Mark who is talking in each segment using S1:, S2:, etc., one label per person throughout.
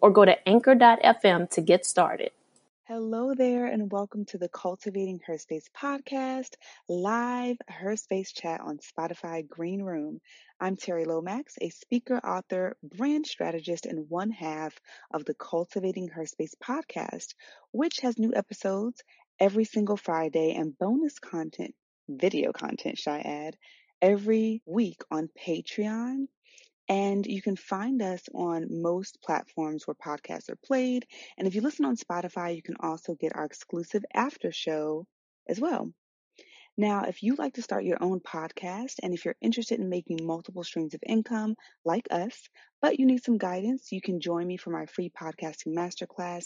S1: or go to anchor.fm to get started.
S2: Hello there, and welcome to the Cultivating Her Space podcast, live Her Space chat on Spotify Greenroom. I'm Terri Lomax, a speaker, author, brand strategist, and one half of the Cultivating Her Space podcast, which has new episodes every single Friday and bonus content, video content, should I add, every week on Patreon and you can find us on most platforms where podcasts are played. And if you listen on Spotify, you can also get our exclusive after show as well. Now, if you'd like to start your own podcast and if you're interested in making multiple streams of income like us, but you need some guidance, you can join me for my free podcasting masterclass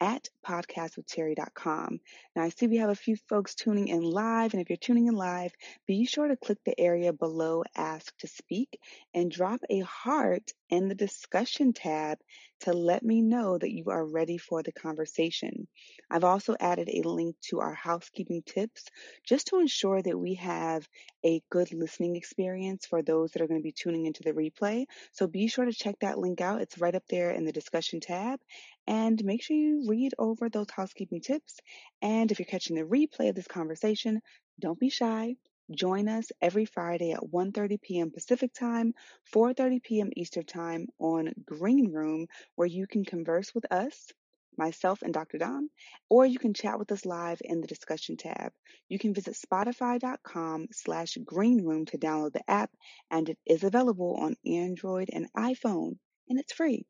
S2: at podcastwithterri.com. Now, I see we have a few folks tuning in live, and if you're tuning in live, be sure to click the area below Ask to Speak and drop a heart in the discussion tab to let me know that you are ready for the conversation. I've also added a link to our housekeeping tips just to ensure that we have a good listening experience for those that are going to be tuning into the replay. So be sure to check that link out. It's right up there in the discussion tab. And make sure you read over those housekeeping tips. And if you're catching the replay of this conversation, don't be shy. Join us every Friday at 1:30 p.m. Pacific Time, 4:30 p.m. Eastern Time on Greenroom, where you can converse with us, myself and Dr. Dom, or you can chat with us live in the discussion tab. You can visit spotify.com slash green room to download the app, and it is available on Android and iPhone, and it's free.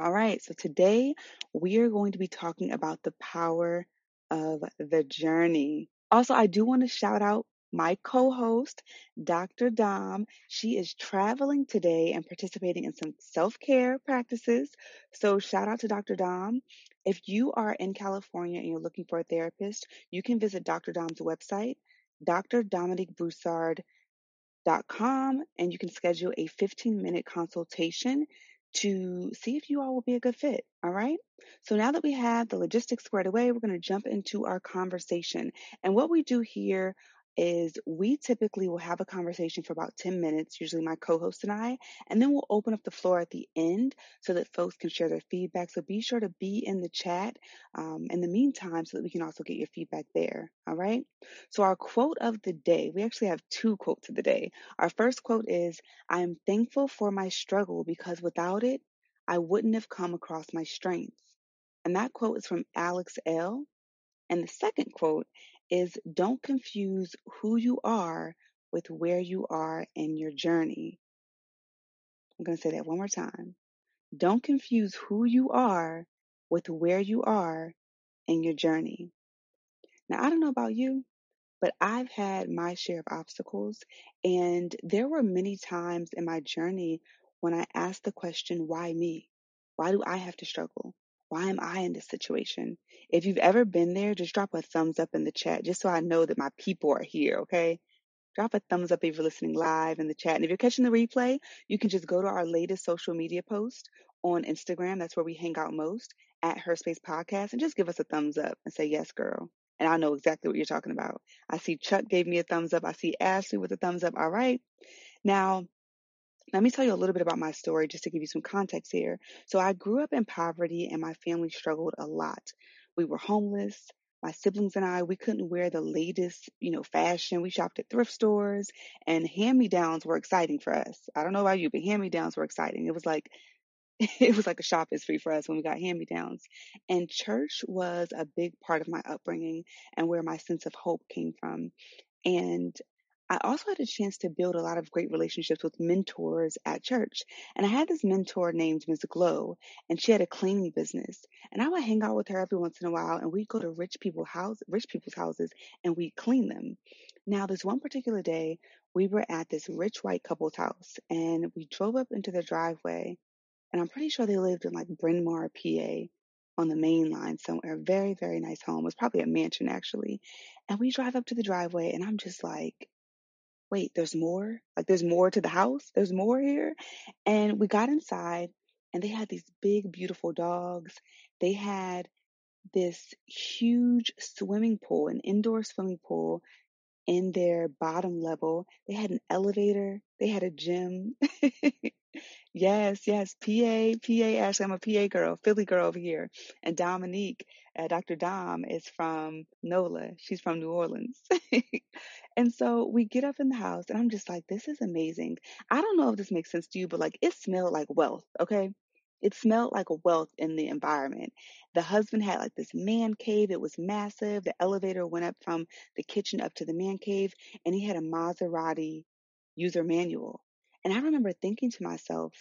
S2: All right, so today we are going to be talking about the power of the journey. Also, I do want to shout out my co host, Dr. Dom. She is traveling today and participating in some self care practices. So, shout out to Dr. Dom. If you are in California and you're looking for a therapist, you can visit Dr. Dom's website, drdominiquebroussard.com, and you can schedule a 15 minute consultation to see if you all will be a good fit. All right. So now that we have the logistics squared away, we're going to jump into our conversation. And what we do here is we typically will have a conversation for about 10 minutes, usually my co host and I, and then we'll open up the floor at the end so that folks can share their feedback. So be sure to be in the chat um, in the meantime so that we can also get your feedback there. All right. So, our quote of the day, we actually have two quotes of the day. Our first quote is I am thankful for my struggle because without it, I wouldn't have come across my strengths. And that quote is from Alex L. And the second quote is don't confuse who you are with where you are in your journey. I'm going to say that one more time. Don't confuse who you are with where you are in your journey. Now, I don't know about you, but I've had my share of obstacles, and there were many times in my journey when I asked the question, why me? Why do I have to struggle? Why am I in this situation? If you've ever been there, just drop a thumbs up in the chat just so I know that my people are here, okay? Drop a thumbs up if you're listening live in the chat. And if you're catching the replay, you can just go to our latest social media post on Instagram. That's where we hang out most at Her Space Podcast and just give us a thumbs up and say, yes, girl. And I know exactly what you're talking about. I see Chuck gave me a thumbs up. I see Ashley with a thumbs up. All right. Now, let me tell you a little bit about my story just to give you some context here. So, I grew up in poverty and my family struggled a lot. We were homeless. My siblings and I, we couldn't wear the latest, you know, fashion. We shopped at thrift stores and hand-me-downs were exciting for us. I don't know about you, but hand-me-downs were exciting. It was like it was like a shopping spree for us when we got hand-me-downs. And church was a big part of my upbringing and where my sense of hope came from. And I also had a chance to build a lot of great relationships with mentors at church. And I had this mentor named Ms. Glow, and she had a cleaning business. And I would hang out with her every once in a while, and we'd go to rich people house, rich people's houses, and we'd clean them. Now, this one particular day, we were at this rich white couple's house, and we drove up into their driveway, And I'm pretty sure they lived in like Bryn Mawr, PA on the main line somewhere. Very, very nice home. It was probably a mansion actually. And we drive up to the driveway and I'm just like, wait, there's more? Like there's more to the house? There's more here? And we got inside and they had these big, beautiful dogs. They had this huge swimming pool, an indoor swimming pool in their bottom level. They had an elevator. They had a gym. Yes, yes. PA, PA, Ashley. I'm a PA girl, Philly girl over here. And Dominique, uh, Dr. Dom is from NOLA. She's from New Orleans. and so we get up in the house and I'm just like, this is amazing. I don't know if this makes sense to you, but like it smelled like wealth. Okay. It smelled like a wealth in the environment. The husband had like this man cave. It was massive. The elevator went up from the kitchen up to the man cave and he had a Maserati user manual. And I remember thinking to myself,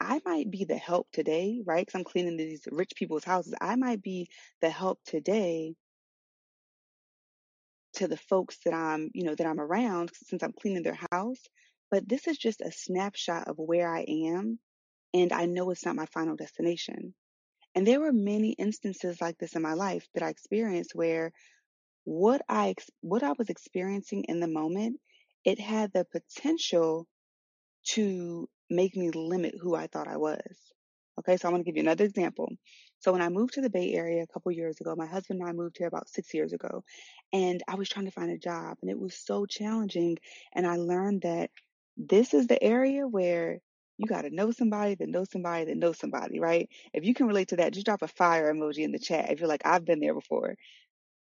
S2: I might be the help today, right? Because I'm cleaning these rich people's houses. I might be the help today to the folks that I'm, you know, that I'm around since I'm cleaning their house. But this is just a snapshot of where I am. And I know it's not my final destination. And there were many instances like this in my life that I experienced where what I, what I was experiencing in the moment, it had the potential to make me limit who I thought I was. Okay, so I'm to give you another example. So when I moved to the Bay Area a couple years ago, my husband and I moved here about six years ago, and I was trying to find a job, and it was so challenging. And I learned that this is the area where you got to know somebody that knows somebody that knows somebody, right? If you can relate to that, just drop a fire emoji in the chat if you're like, I've been there before.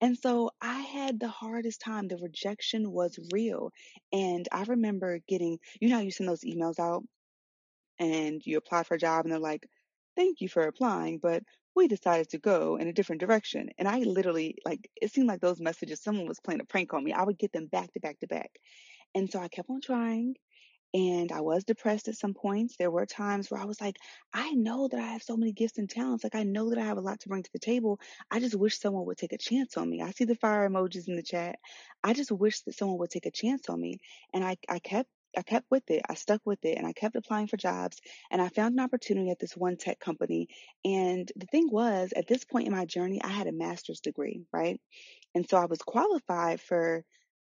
S2: And so I had the hardest time. The rejection was real. And I remember getting, you know, you send those emails out and you apply for a job and they're like, thank you for applying, but we decided to go in a different direction. And I literally, like, it seemed like those messages, someone was playing a prank on me. I would get them back to back to back. And so I kept on trying and I was depressed at some points. There were times where I was like, I know that I have so many gifts and talents. Like, I know that I have a lot to bring to the table. I just wish someone would take a chance on me. I see the fire emojis in the chat. I just wish that someone would take a chance on me. And I, I kept I kept with it. I stuck with it and I kept applying for jobs and I found an opportunity at this one tech company. And the thing was, at this point in my journey, I had a master's degree, right? And so I was qualified for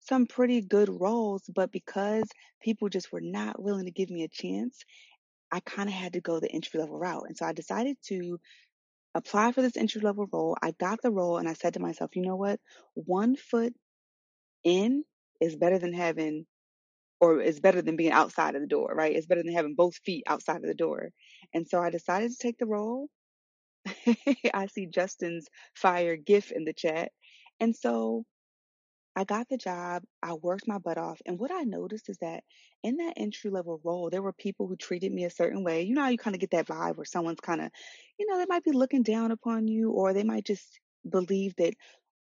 S2: some pretty good roles, but because people just were not willing to give me a chance, I kind of had to go the entry level route. And so I decided to apply for this entry level role. I got the role and I said to myself, you know what? One foot in is better than having, or is better than being outside of the door, right? It's better than having both feet outside of the door. And so I decided to take the role. I see Justin's fire gif in the chat. And so I got the job, I worked my butt off, and what I noticed is that in that entry level role, there were people who treated me a certain way. You know how you kind of get that vibe where someone's kind of, you know, they might be looking down upon you, or they might just believe that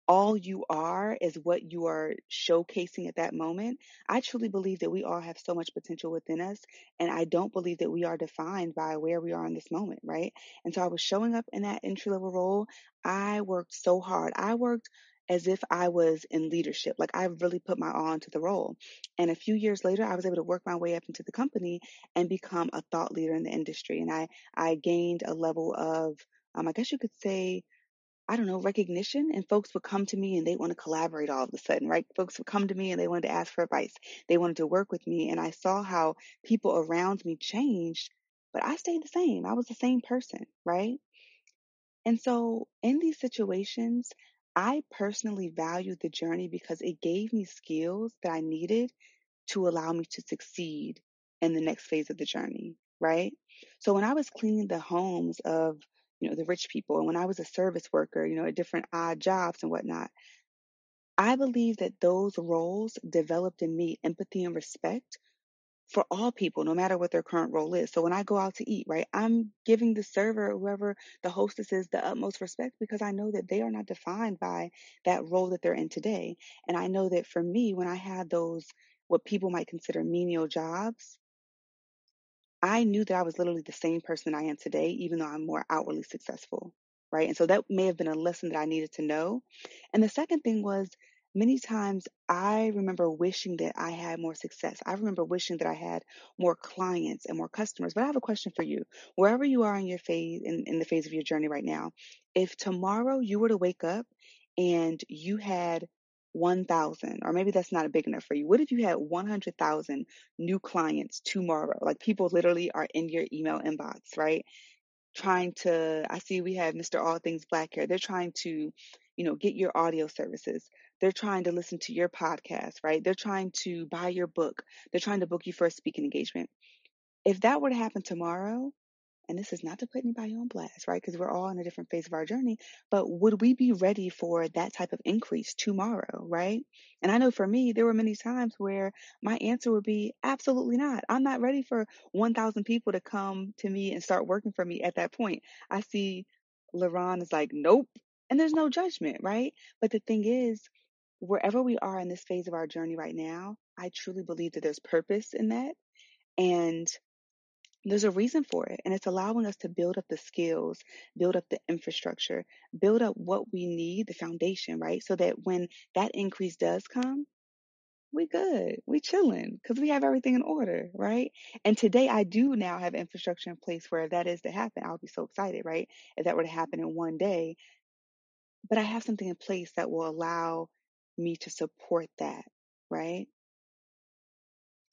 S2: all you are is what you are showcasing at that moment. I truly believe that we all have so much potential within us. And I don't believe that we are defined by where we are in this moment, right? And so I was showing up in that entry level role. I worked so hard. I worked as if I was in leadership. Like I really put my all into the role. And a few years later, I was able to work my way up into the company and become a thought leader in the industry. And I, I gained a level of, um, I guess you could say, I don't know, recognition. And folks would come to me and they want to collaborate all of a sudden, right? Folks would come to me and they wanted to ask for advice. They wanted to work with me. And I saw how people around me changed, but I stayed the same. I was the same person, right? And so in these situations, I personally valued the journey because it gave me skills that I needed to allow me to succeed in the next phase of the journey, right? So when I was cleaning the homes of, you know, the rich people and when I was a service worker, you know, at different odd jobs and whatnot, I believe that those roles developed in me empathy and respect for all people, no matter what their current role is. So when I go out to eat, right, I'm giving the server, whoever the hostess is, the utmost respect because I know that they are not defined by that role that they're in today. And I know that for me, when I had those, what people might consider menial jobs, I knew that I was literally the same person I am today, even though I'm more outwardly successful. Right. And so that may have been a lesson that I needed to know. And the second thing was many times I remember wishing that I had more success. I remember wishing that I had more clients and more customers. But I have a question for you. Wherever you are in your phase in, in the phase of your journey right now, if tomorrow you were to wake up and you had 1,000, or maybe that's not big enough for you. What if you had 100,000 new clients tomorrow? Like people literally are in your email inbox, right? trying to I see we have Mr. All Things Black here. They're trying to, you know, get your audio services. They're trying to listen to your podcast, right? They're trying to buy your book. They're trying to book you for a speaking engagement. If that were to happen tomorrow, and this is not to put anybody on blast, right? Because we're all in a different phase of our journey. But would we be ready for that type of increase tomorrow, right? And I know for me, there were many times where my answer would be absolutely not. I'm not ready for 1,000 people to come to me and start working for me at that point. I see LaRon is like, nope. And there's no judgment, right? But the thing is, wherever we are in this phase of our journey right now, I truly believe that there's purpose in that. And there's a reason for it, and it's allowing us to build up the skills, build up the infrastructure, build up what we need, the foundation, right? So that when that increase does come, we good, we chilling, because we have everything in order, right? And today I do now have infrastructure in place where if that is to happen, I'll be so excited, right? If that were to happen in one day, but I have something in place that will allow me to support that, right?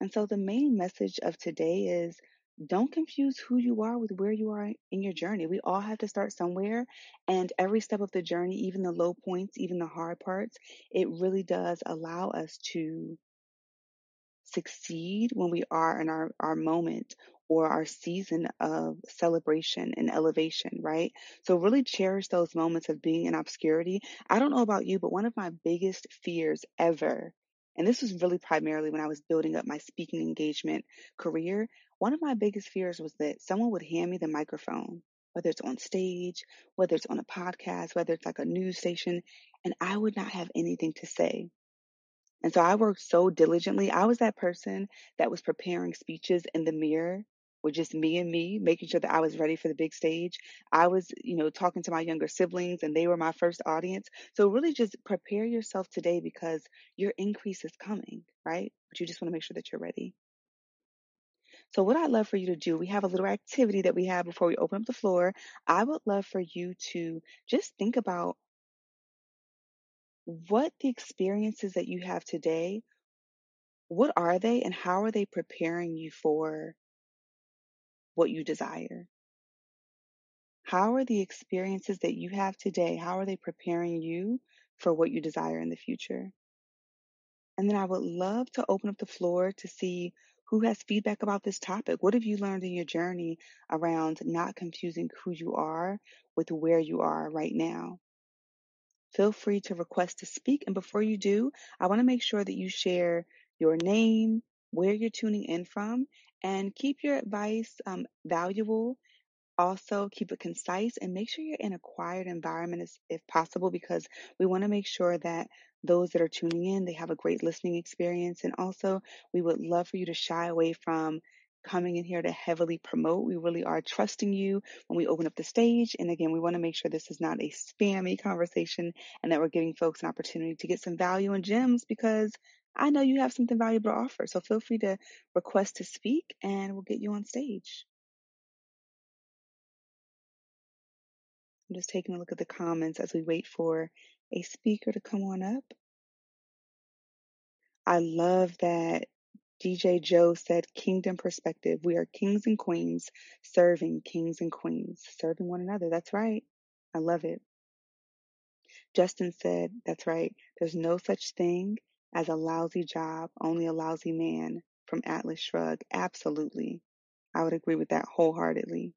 S2: And so the main message of today is don't confuse who you are with where you are in your journey. We all have to start somewhere. And every step of the journey, even the low points, even the hard parts, it really does allow us to succeed when we are in our, our moment or our season of celebration and elevation, right? So really cherish those moments of being in obscurity. I don't know about you, but one of my biggest fears ever, and this was really primarily when I was building up my speaking engagement career, one of my biggest fears was that someone would hand me the microphone, whether it's on stage, whether it's on a podcast, whether it's like a news station, and I would not have anything to say. And so I worked so diligently. I was that person that was preparing speeches in the mirror with just me and me, making sure that I was ready for the big stage. I was, you know, talking to my younger siblings and they were my first audience. So really just prepare yourself today because your increase is coming, right? But you just want to make sure that you're ready. So what I'd love for you to do, we have a little activity that we have before we open up the floor. I would love for you to just think about what the experiences that you have today, what are they and how are they preparing you for what you desire? How are the experiences that you have today, how are they preparing you for what you desire in the future? And then I would love to open up the floor to see who has feedback about this topic. What have you learned in your journey around not confusing who you are with where you are right now? Feel free to request to speak. And before you do, I want to make sure that you share your name, where you're tuning in from, and keep your advice um, valuable. Also, keep it concise and make sure you're in a quiet environment as, if possible because we want to make sure that those that are tuning in they have a great listening experience and also we would love for you to shy away from coming in here to heavily promote. We really are trusting you when we open up the stage. And again, we want to make sure this is not a spammy conversation and that we're giving folks an opportunity to get some value and gems because I know you have something valuable to offer. So feel free to request to speak and we'll get you on stage. I'm just taking a look at the comments as we wait for a speaker to come on up. I love that DJ Joe said, Kingdom perspective. We are kings and queens serving kings and queens, serving one another. That's right. I love it. Justin said, That's right. There's no such thing as a lousy job, only a lousy man from Atlas Shrugged. Absolutely. I would agree with that wholeheartedly.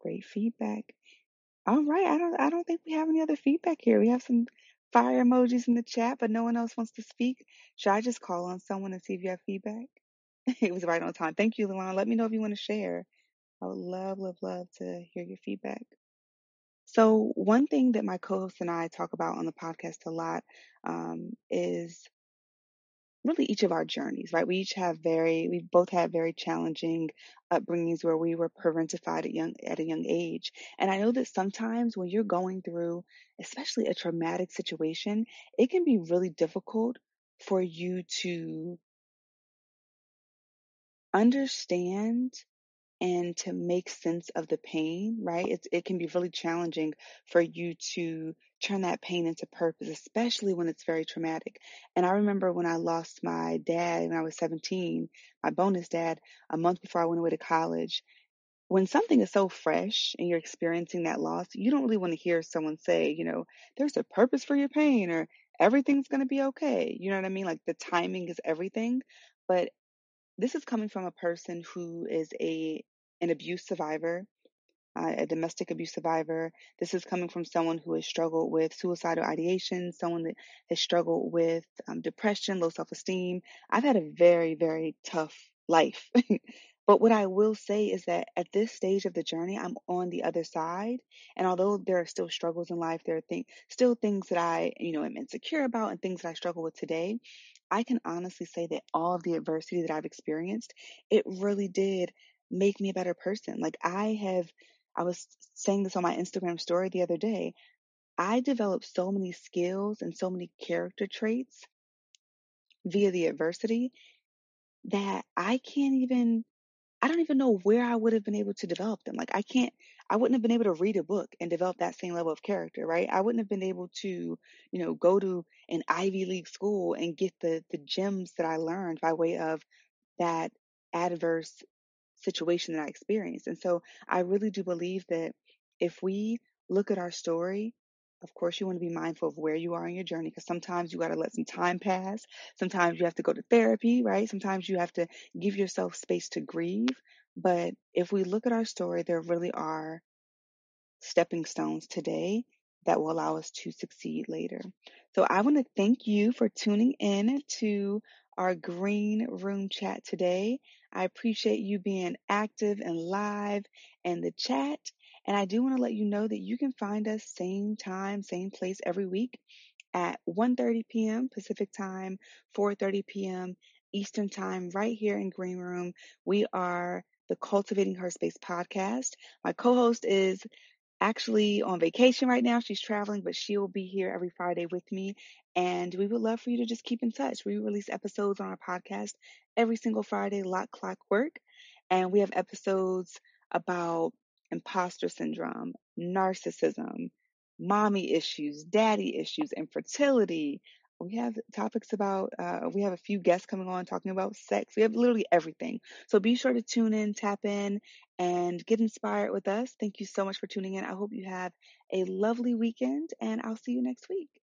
S2: Great feedback. All right. I don't I don't think we have any other feedback here. We have some fire emojis in the chat, but no one else wants to speak. Should I just call on someone and see if you have feedback? it was right on time. Thank you, Luan. Let me know if you want to share. I would love, love, love to hear your feedback. So, one thing that my co host and I talk about on the podcast a lot um, is really each of our journeys, right? We each have very, we both have very challenging upbringings where we were parentified at young at a young age. And I know that sometimes when you're going through, especially a traumatic situation, it can be really difficult for you to understand and to make sense of the pain, right? It's, it can be really challenging for you to turn that pain into purpose, especially when it's very traumatic. And I remember when I lost my dad when I was 17, my bonus dad, a month before I went away to college. When something is so fresh and you're experiencing that loss, you don't really want to hear someone say, you know, there's a purpose for your pain or everything's going to be okay. You know what I mean? Like the timing is everything. But this is coming from a person who is a an abuse survivor, uh, a domestic abuse survivor. This is coming from someone who has struggled with suicidal ideation, someone that has struggled with um, depression, low self esteem. I've had a very, very tough life. but what I will say is that at this stage of the journey, I'm on the other side. And although there are still struggles in life, there are things, still things that I, you know, am insecure about and things that I struggle with today. I can honestly say that all of the adversity that I've experienced, it really did make me a better person. Like I have, I was saying this on my Instagram story the other day. I developed so many skills and so many character traits via the adversity that I can't even, I don't even know where I would have been able to develop them. Like I can't, I wouldn't have been able to read a book and develop that same level of character, right? I wouldn't have been able to, you know, go to an Ivy League school and get the the gems that I learned by way of that adverse situation that I experienced. And so I really do believe that if we look at our story, of course, you want to be mindful of where you are in your journey because sometimes you got to let some time pass. Sometimes you have to go to therapy, right? Sometimes you have to give yourself space to grieve. But if we look at our story, there really are stepping stones today that will allow us to succeed later. So I want to thank you for tuning in to our green room chat today. I appreciate you being active and live in the chat. And I do want to let you know that you can find us same time, same place every week at 1:30 p.m. Pacific time, 4:30 p.m. Eastern time right here in Greenroom. We are the Cultivating Her Space podcast. My co-host is actually on vacation right now. She's traveling, but she will be here every Friday with me. And we would love for you to just keep in touch. We release episodes on our podcast every single Friday, Lock Clock Work. And we have episodes about imposter syndrome, narcissism, mommy issues, daddy issues, infertility. We have topics about, uh, we have a few guests coming on talking about sex. We have literally everything. So be sure to tune in, tap in, and get inspired with us. Thank you so much for tuning in. I hope you have a lovely weekend, and I'll see you next week.